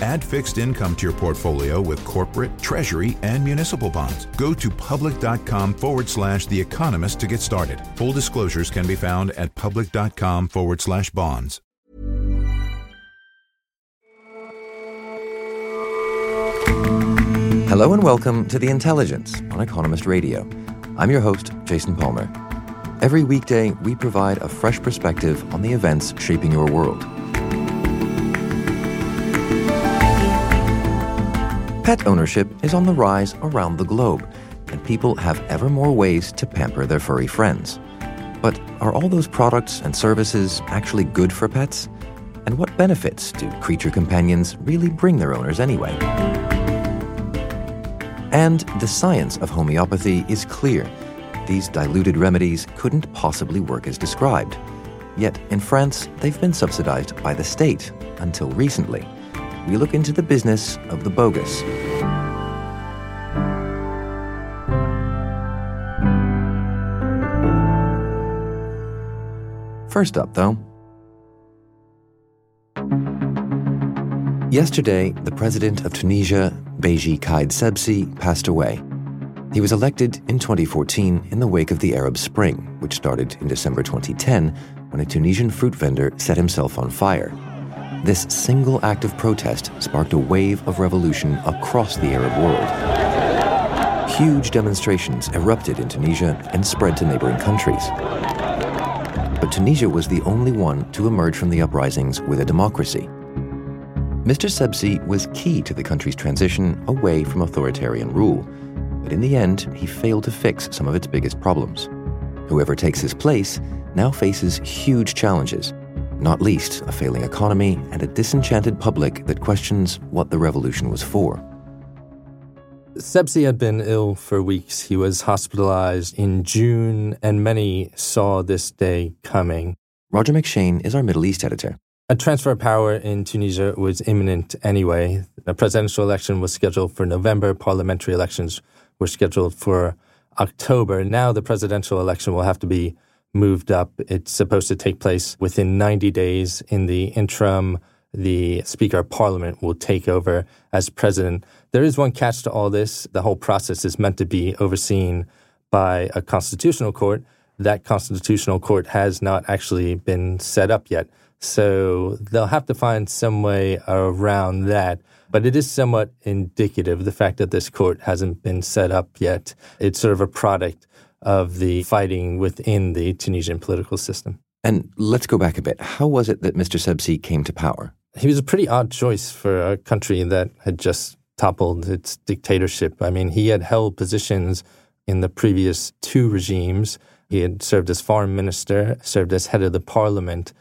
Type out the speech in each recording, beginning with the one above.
Add fixed income to your portfolio with corporate, treasury, and municipal bonds. Go to public.com forward slash The Economist to get started. Full disclosures can be found at public.com forward slash bonds. Hello and welcome to The Intelligence on Economist Radio. I'm your host, Jason Palmer. Every weekday, we provide a fresh perspective on the events shaping your world. Pet ownership is on the rise around the globe, and people have ever more ways to pamper their furry friends. But are all those products and services actually good for pets? And what benefits do creature companions really bring their owners anyway? And the science of homeopathy is clear. These diluted remedies couldn't possibly work as described. Yet in France, they've been subsidized by the state until recently. We look into the business of the bogus. First up, though, Yesterday, the president of Tunisia, Beji Caid Essebsi, passed away. He was elected in 2014 in the wake of the Arab Spring, which started in December 2010 when a Tunisian fruit vendor set himself on fire. This single act of protest sparked a wave of revolution across the Arab world. Huge demonstrations erupted in Tunisia and spread to neighboring countries. But Tunisia was the only one to emerge from the uprisings with a democracy. Mr. Sebsi was key to the country's transition away from authoritarian rule, but in the end, he failed to fix some of its biggest problems. Whoever takes his place now faces huge challenges, not least a failing economy and a disenchanted public that questions what the revolution was for. Sebsi had been ill for weeks. He was hospitalized in June, and many saw this day coming. Roger McShane is our Middle East editor. A transfer of power in Tunisia was imminent anyway. A presidential election was scheduled for November. Parliamentary elections were scheduled for October. Now the presidential election will have to be moved up. It's supposed to take place within 90 days. In the interim, the Speaker of Parliament will take over as president. There is one catch to all this. The whole process is meant to be overseen by a constitutional court. That constitutional court has not actually been set up yet. So they'll have to find some way around that. But it is somewhat indicative, the fact that this court hasn't been set up yet. It's sort of a product of the fighting within the Tunisian political system. And let's go back a bit. How was it that Mr. Sebsi came to power? He was a pretty odd choice for a country that had just toppled its dictatorship. I mean, he had held positions in the previous two regimes. He had served as foreign minister, served as head of the parliament.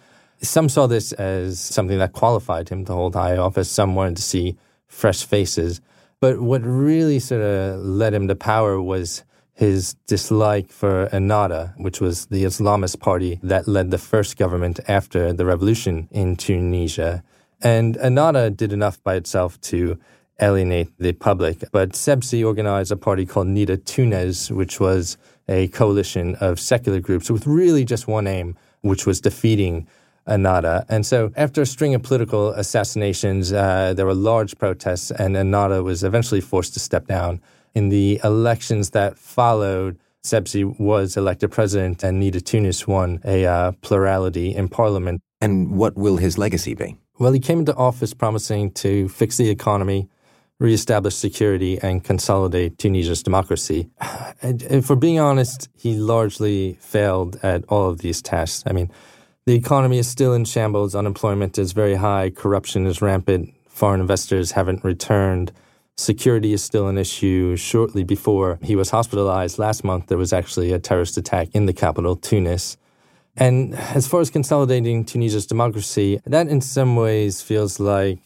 Some saw this as something that qualified him to hold high office. Some wanted to see fresh faces. But what really sort of led him to power was his dislike for Ennahda, which was the Islamist party that led the first government after the revolution in Tunisia. And Ennahda did enough by itself to alienate the public. But Sebsi organized a party called Nidaa Tounes, which was a coalition of secular groups with really just one aim, which was defeating Ennahda. And so, after a string of political assassinations, uh, there were large protests, and Ennahda was eventually forced to step down. In the elections that followed, Sebsi was elected president, and Nidaa Tounes won a uh, plurality in parliament. And what will his legacy be? Well, he came into office promising to fix the economy, reestablish security, and consolidate Tunisia's democracy. And, and for being honest, he largely failed at all of these tasks. I mean, the economy is still in shambles. Unemployment is very high. Corruption is rampant. Foreign investors haven't returned. Security is still an issue. Shortly before he was hospitalized last month, there was actually a terrorist attack in the capital, Tunis. And as far as consolidating Tunisia's democracy, that in some ways feels like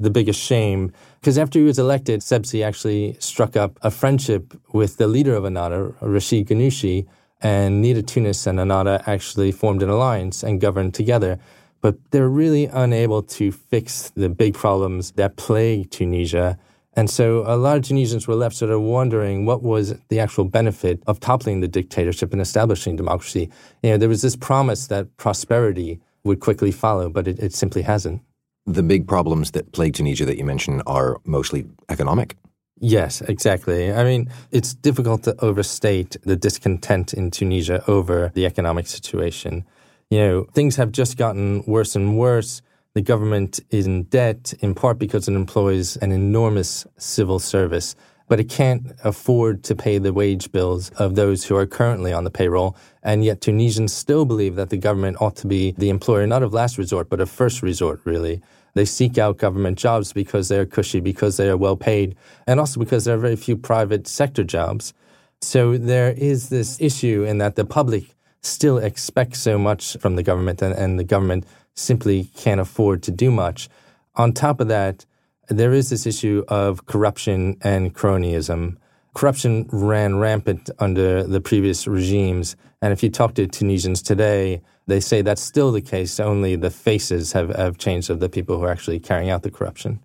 the biggest shame. Because after he was elected, Sebsi actually struck up a friendship with the leader of Ennahda, Rachid Ghannouchi, and Nidaa Tounes and Ennahda actually formed an alliance and governed together. but they're really unable to fix the big problems that plague Tunisia. And so a lot of Tunisians were left sort of wondering what was the actual benefit of toppling the dictatorship and establishing democracy. You know, there was this promise that prosperity would quickly follow, but it, it simply hasn't. The big problems that plague Tunisia that you mentioned are mostly economic. Yes, exactly. I mean, it's difficult to overstate the discontent in Tunisia over the economic situation. You know, things have just gotten worse and worse. The government is in debt in part because it employs an enormous civil service, but it can't afford to pay the wage bills of those who are currently on the payroll. And yet Tunisians still believe that the government ought to be the employer, not of last resort, but of first resort, really. They seek out government jobs because they're cushy, because they are well paid, and also because there are very few private sector jobs. So there is this issue in that the public still expects so much from the government, and, and the government simply can't afford to do much. On top of that, there is this issue of corruption and cronyism. Corruption ran rampant under the previous regimes. And if you talk to Tunisians today, they say that's still the case, only the faces have, have changed of the people who are actually carrying out the corruption.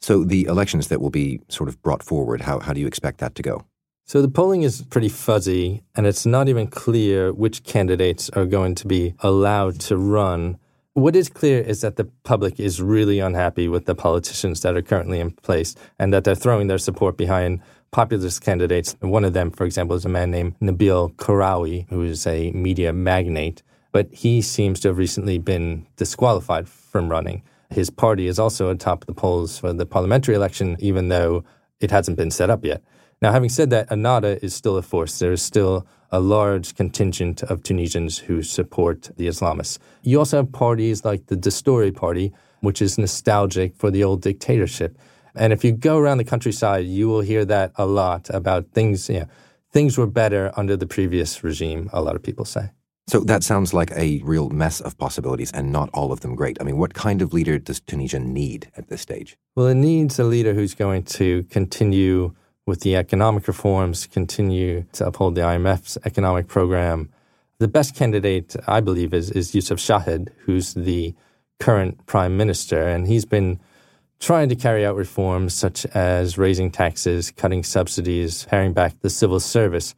So, the elections that will be sort of brought forward, how, how do you expect that to go? So the polling is pretty fuzzy, and it's not even clear which candidates are going to be allowed to run. What is clear is that the public is really unhappy with the politicians that are currently in place and that they're throwing their support behind populist candidates. One of them, for example, is a man named Nabil Karoui, who is a media magnate, but he seems to have recently been disqualified from running. His party is also atop the polls for the parliamentary election, even though it hasn't been set up yet. Now, having said that, Ennahda is still a force. There is still a large contingent of Tunisians who support the Islamists. You also have parties like the Destouri Party, which is nostalgic for the old dictatorship. And if you go around the countryside, you will hear that a lot about things, you know, things were better under the previous regime, a lot of people say. So that sounds like a real mess of possibilities and not all of them great. I mean, what kind of leader does Tunisia need at this stage? Well, it needs a leader who's going to continue with the economic reforms, continue to uphold the IMF's economic program. The best candidate, I believe, is, is Youssef Chahed, who's the current prime minister, and he's been trying to carry out reforms such as raising taxes, cutting subsidies, paring back the civil service.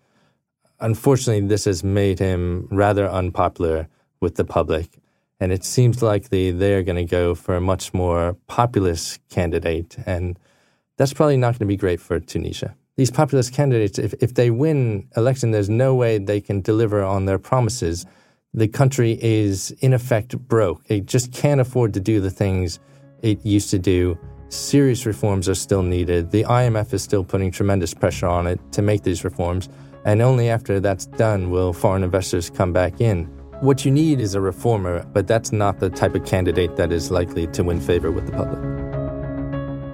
Unfortunately, this has made him rather unpopular with the public, and it seems likely they're going to go for a much more populist candidate and that's probably not going to be great for Tunisia. These populist candidates, if, if they win election, there's no way they can deliver on their promises. The country is, in effect, broke. It just can't afford to do the things it used to do. Serious reforms are still needed. The IMF is still putting tremendous pressure on it to make these reforms. And only after that's done will foreign investors come back in. What you need is a reformer, but that's not the type of candidate that is likely to win favor with the public.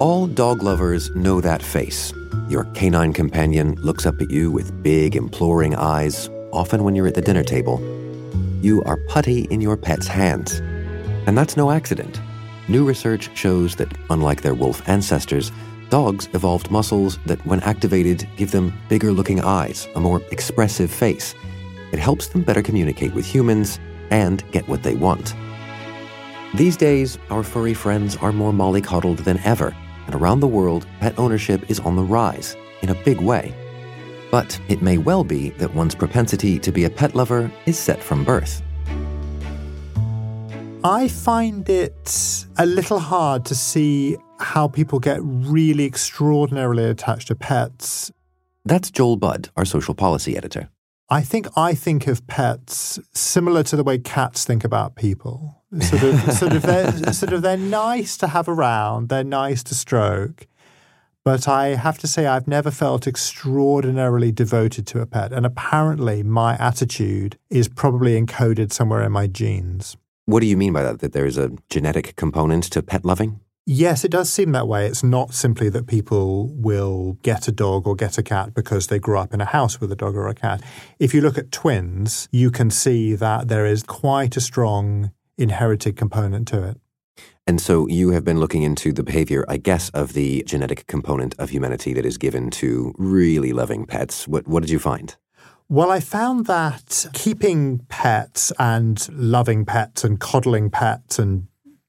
All dog lovers know that face. Your canine companion looks up at you with big, imploring eyes, often when you're at the dinner table. You are putty in your pet's hands. And that's no accident. New research shows that, unlike their wolf ancestors, dogs evolved muscles that, when activated, give them bigger looking eyes, a more expressive face. It helps them better communicate with humans and get what they want. These days, our furry friends are more mollycoddled than ever and around the world, pet ownership is on the rise in a big way. But it may well be that one's propensity to be a pet lover is set from birth. I find it a little hard to see how people get really extraordinarily attached to pets. That's Joel Budd, our social policy editor. I think I think of pets similar to the way cats think about people. Sort of, sort of, they're, sort of, they're nice to have around. They're nice to stroke, but I have to say I've never felt extraordinarily devoted to a pet. And apparently, my attitude is probably encoded somewhere in my genes. What do you mean by that? That there's a genetic component to pet loving? Yes, it does seem that way. It's not simply that people will get a dog or get a cat because they grew up in a house with a dog or a cat. If you look at twins, you can see that there is quite a strong inherited component to it. And so you have been looking into the behavior, I guess, of the genetic component of humanity that is given to really loving pets. What, what did you find? Well, I found that keeping pets and loving pets and coddling pets and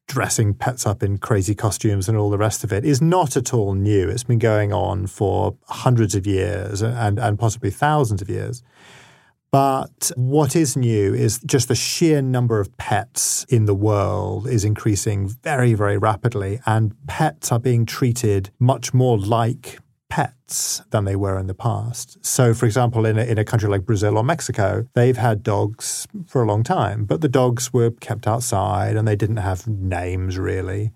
dressing pets up in crazy costumes and all the rest of it is not at all new. It's been going on for hundreds of years and, and possibly thousands of years. But what is new is just the sheer number of pets in the world is increasing very, very rapidly, and pets are being treated much more like pets than they were in the past. So, for example, in a, in a country like Brazil or Mexico, they've had dogs for a long time, but the dogs were kept outside and they didn't have names really.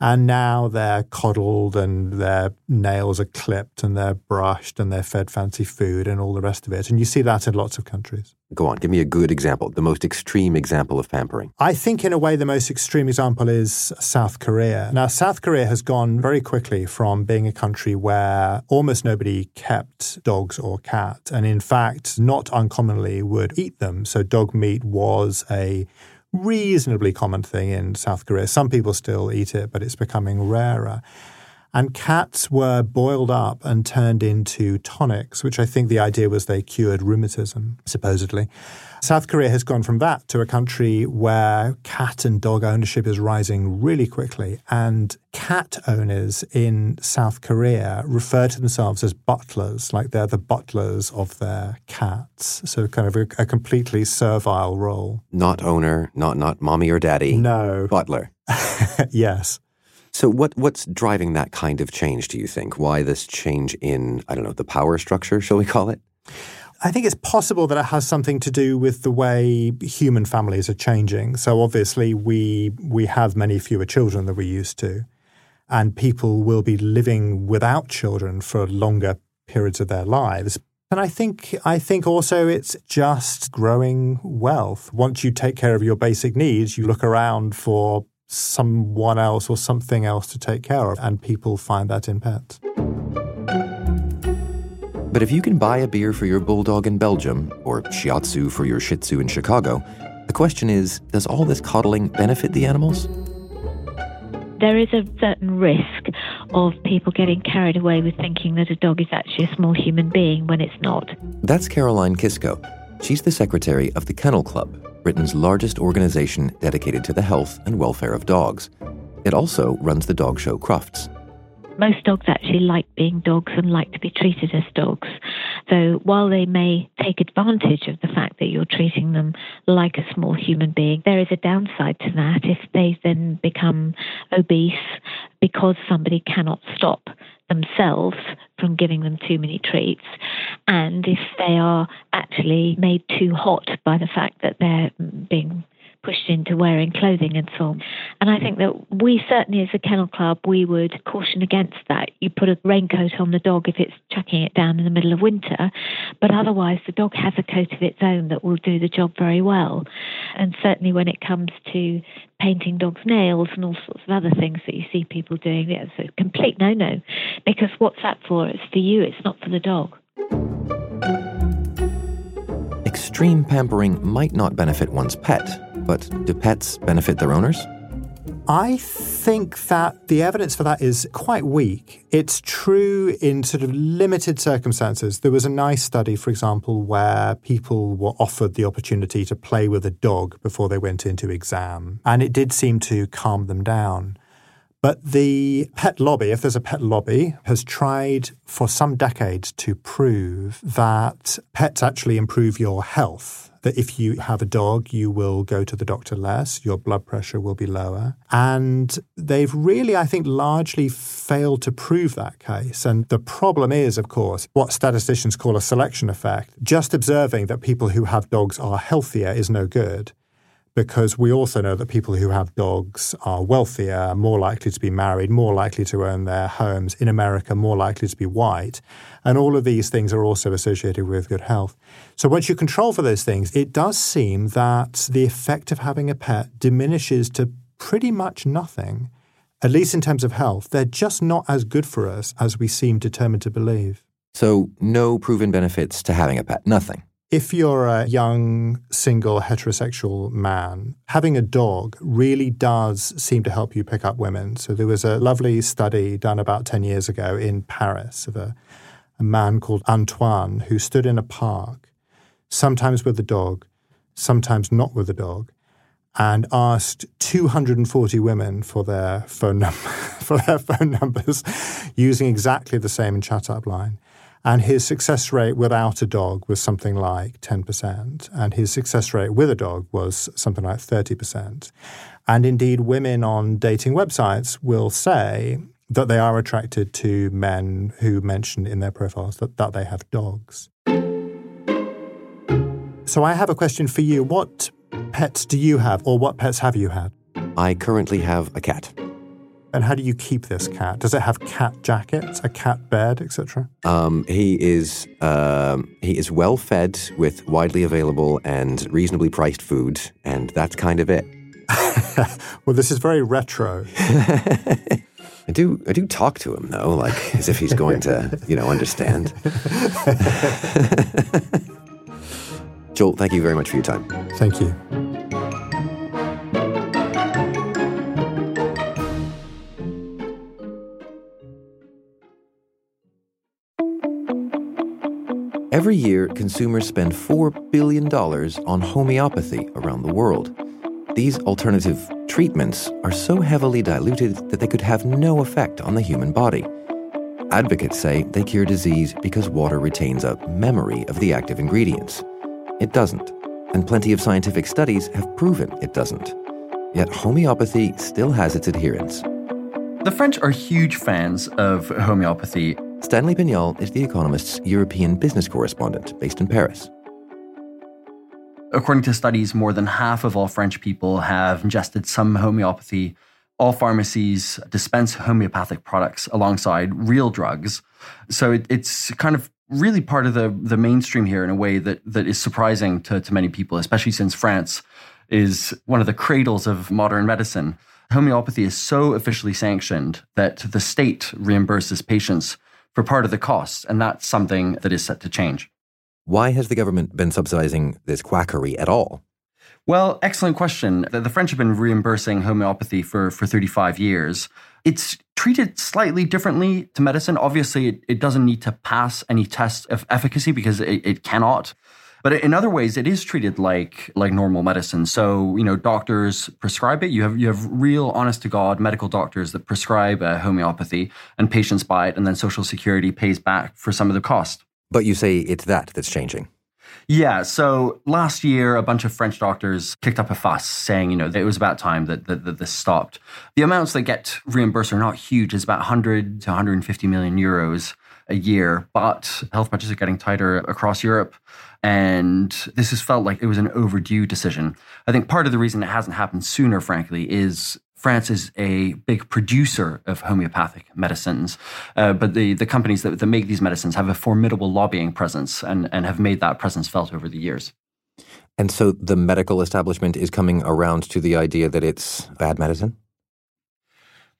And now they're coddled and their nails are clipped and they're brushed and they're fed fancy food and all the rest of it. And you see that in lots of countries. Go on, give me a good example, the most extreme example of pampering. I think, in a way, the most extreme example is South Korea. Now, South Korea has gone very quickly from being a country where almost nobody kept dogs or cats, and in fact, not uncommonly would eat them. So, dog meat was a reasonably common thing in South Korea. Some people still eat it, but it's becoming rarer. And cats were boiled up and turned into tonics, which I think the idea was they cured rheumatism, supposedly. South Korea has gone from that to a country where cat and dog ownership is rising really quickly. And cat owners in South Korea refer to themselves as butlers, like they're the butlers of their cats. So, kind of a, a completely servile role. Not owner, not, not mommy or daddy. No. Butler. yes. So what what's driving that kind of change, do you think? Why this change in, I don't know, the power structure, shall we call it? I think it's possible that it has something to do with the way human families are changing. So obviously we we have many fewer children than we used to. And people will be living without children for longer periods of their lives. And I think I think also it's just growing wealth. Once you take care of your basic needs, you look around for someone else or something else to take care of. And people find that in pets. But if you can buy a beer for your bulldog in Belgium or shiatsu for your shih tzu in Chicago, the question is does all this coddling benefit the animals? There is a certain risk of people getting carried away with thinking that a dog is actually a small human being when it's not. That's Caroline Kisko. She's the secretary of the Kennel Club, Britain's largest organization dedicated to the health and welfare of dogs. It also runs the dog show Crufts. Most dogs actually like being dogs and like to be treated as dogs. So while they may take advantage of the fact that you're treating them like a small human being, there is a downside to that if they then become obese because somebody cannot stop themselves from giving them too many treats, and if they are actually made too hot by the fact that they're being pushed into wearing clothing and so on. And I think that we certainly, as a kennel club, we would caution against that. You put a raincoat on the dog if it's chucking it down in the middle of winter, but otherwise the dog has a coat of its own that will do the job very well. And certainly when it comes to painting dogs' nails and all sorts of other things that you see people doing, it's a complete no-no. Because what's that for? It's for you. It's not for the dog. Extreme pampering might not benefit one's pet, but do pets benefit their owners? I think that the evidence for that is quite weak. It's true in sort of limited circumstances. There was a nice study, for example, where people were offered the opportunity to play with a dog before they went into exam, and it did seem to calm them down. But the pet lobby, if there's a pet lobby, has tried for some decades to prove that pets actually improve your health. That if you have a dog, you will go to the doctor less, your blood pressure will be lower. And they've really, I think, largely failed to prove that case. And the problem is, of course, what statisticians call a selection effect. Just observing that people who have dogs are healthier is no good because we also know that people who have dogs are wealthier, more likely to be married, more likely to own their homes in America, more likely to be white. And all of these things are also associated with good health. So once you control for those things, it does seem that the effect of having a pet diminishes to pretty much nothing, at least in terms of health. They're just not as good for us as we seem determined to believe. So, no proven benefits to having a pet, nothing if you're a young, single, heterosexual man, having a dog really does seem to help you pick up women. So there was a lovely study done about 10 years ago in Paris of a, a man called Antoine who stood in a park, sometimes with a dog, sometimes not with a dog, and asked 240 women for their phone number for their phone numbers using exactly the same chat up line. And his success rate without a dog was something like 10%. And his success rate with a dog was something like 30%. And indeed, women on dating websites will say that they are attracted to men who mention in their profiles that, that they have dogs. So I have a question for you. What pets do you have, or what pets have you had? I currently have a cat. And how do you keep this cat? Does it have cat jackets, a cat bed, etc.? Um, he is um, he is well fed with widely available and reasonably priced food, and that's kind of it. well, this is very retro. I do I do talk to him though, like as if he's going to you know understand. Joel, thank you very much for your time. Thank you. Every year, consumers spend $4 billion on homeopathy around the world. These alternative treatments are so heavily diluted that they could have no effect on the human body. Advocates say they cure disease because water retains a memory of the active ingredients. It doesn't, and plenty of scientific studies have proven it doesn't. Yet homeopathy still has its adherents. The French are huge fans of homeopathy Stanley Pignal is The Economist's European business correspondent based in Paris. According to studies, more than half of all French people have ingested some homeopathy. All pharmacies dispense homeopathic products alongside real drugs. So it, it's kind of really part of the, the mainstream here in a way that, that is surprising to, to many people, especially since France is one of the cradles of modern medicine. Homeopathy is so officially sanctioned that the state reimburses patients for part of the costs, and that's something that is set to change. Why has the government been subsidizing this quackery at all? Well, excellent question. The, French have been reimbursing homeopathy for, for 35 years. It's treated slightly differently to medicine. Obviously, it, it doesn't need to pass any test of efficacy because it, it cannot. But in other ways, it is treated like like normal medicine. So you know, doctors prescribe it. You have you have real, honest to god medical doctors that prescribe uh, homeopathy, and patients buy it, and then Social Security pays back for some of the cost. But you say it's that that's changing. Yeah. So last year, a bunch of French doctors kicked up a fuss saying, you know, that it was about time that, that, that, this stopped. The amounts that get reimbursed are not huge. It's about 100 to 150 million euros a year, but health budgets are getting tighter across Europe. And this has felt like it was an overdue decision. I think part of the reason it hasn't happened sooner, frankly, is France is a big producer of homeopathic medicines, uh, but the, the companies that, that make these medicines have a formidable lobbying presence and, and have made that presence felt over the years. And so the medical establishment is coming around to the idea that it's bad medicine?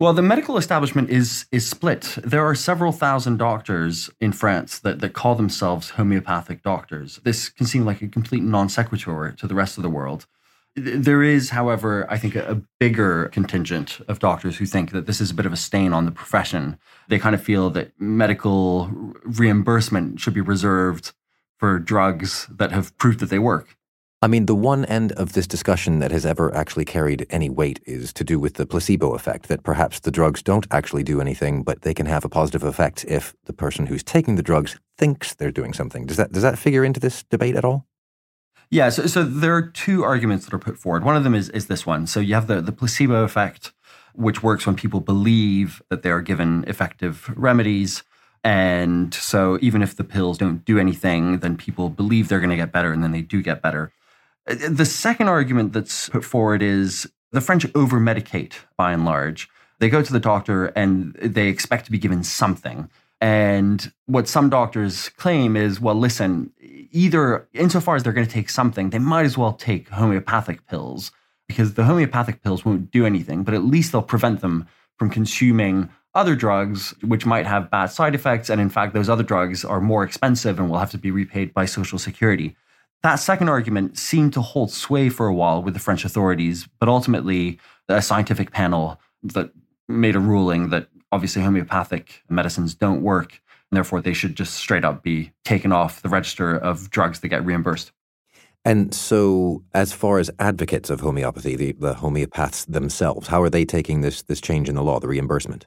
Well, the medical establishment is is split. There are several thousand doctors in France that, that call themselves homeopathic doctors. This can seem like a complete non sequitur to the rest of the world. There is, however, I think a, a bigger contingent of doctors who think that this is a bit of a stain on the profession. They kind of feel that medical reimbursement should be reserved for drugs that have proved that they work. I mean, the one end of this discussion that has ever actually carried any weight is to do with the placebo effect, that perhaps the drugs don't actually do anything, but they can have a positive effect if the person who's taking the drugs thinks they're doing something. Does that, does that figure into this debate at all? Yeah, so, so there are two arguments that are put forward. One of them is, is this one. So you have the, the placebo effect, which works when people believe that they are given effective remedies. And so even if the pills don't do anything, then people believe they're going to get better and then they do get better. The second argument that's put forward is the French over medicate by and large. They go to the doctor and they expect to be given something. And what some doctors claim is, well, listen, either insofar as they're going to take something, they might as well take homeopathic pills because the homeopathic pills won't do anything, but at least they'll prevent them from consuming other drugs, which might have bad side effects. And in fact, those other drugs are more expensive and will have to be repaid by Social Security. That second argument seemed to hold sway for a while with the French authorities, but ultimately, a scientific panel that made a ruling that obviously homeopathic medicines don't work, and therefore they should just straight up be taken off the register of drugs that get reimbursed. And so, as far as advocates of homeopathy, the, the homeopaths themselves, how are they taking this this change in the law, the reimbursement?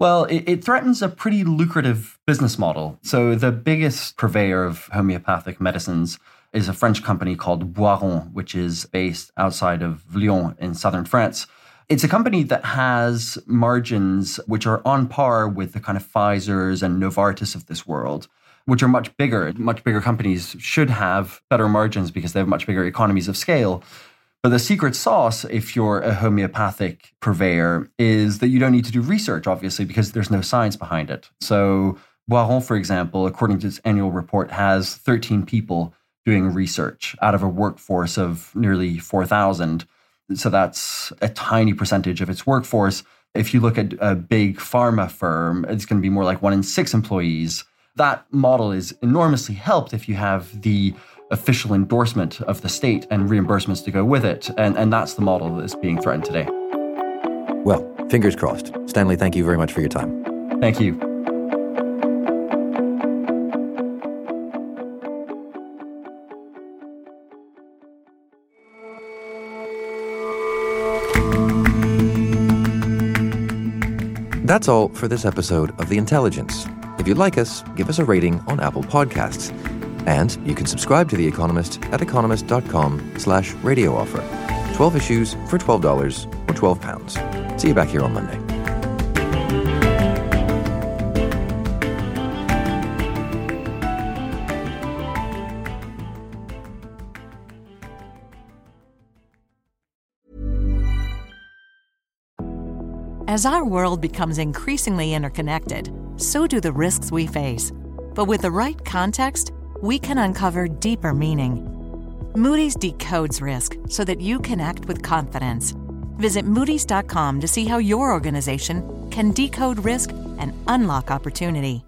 Well, it, it, threatens a pretty lucrative business model. So, the biggest purveyor of homeopathic medicines is a French company called Boiron, which is based outside of Lyon in southern France. It's a company that has margins which are on par with the kind of Pfizer's and Novartis of this world which are much bigger. Much bigger companies should have better margins because they have much bigger economies of scale. But the secret sauce, if you're a homeopathic purveyor, is that you don't need to do research, obviously, because there's no science behind it. So, Boiron, for example, according to its annual report, has 13 people doing research out of a workforce of nearly 4,000. So that's a tiny percentage of its workforce. If you look at a big pharma firm, it's going to be more like one in six employees that model is enormously helped if you have the official endorsement of the state and reimbursements to go with it. And, and that's the model that is being threatened today. Well, fingers crossed. Stanley, thank you very much for your time. Thank you. That's all for this episode of The Intelligence. If you like us, give us a rating on Apple Podcasts. And you can subscribe to The Economist at economist.com slash radio offer. 12 issues for $12 or 12 pounds. See you back here on Monday. As our world becomes increasingly interconnected, so do the risks we face. But with the right context, we can uncover deeper meaning. Moody's decodes risk so that you can act with confidence. Visit Moody's.com to see how your organization can decode risk and unlock opportunity.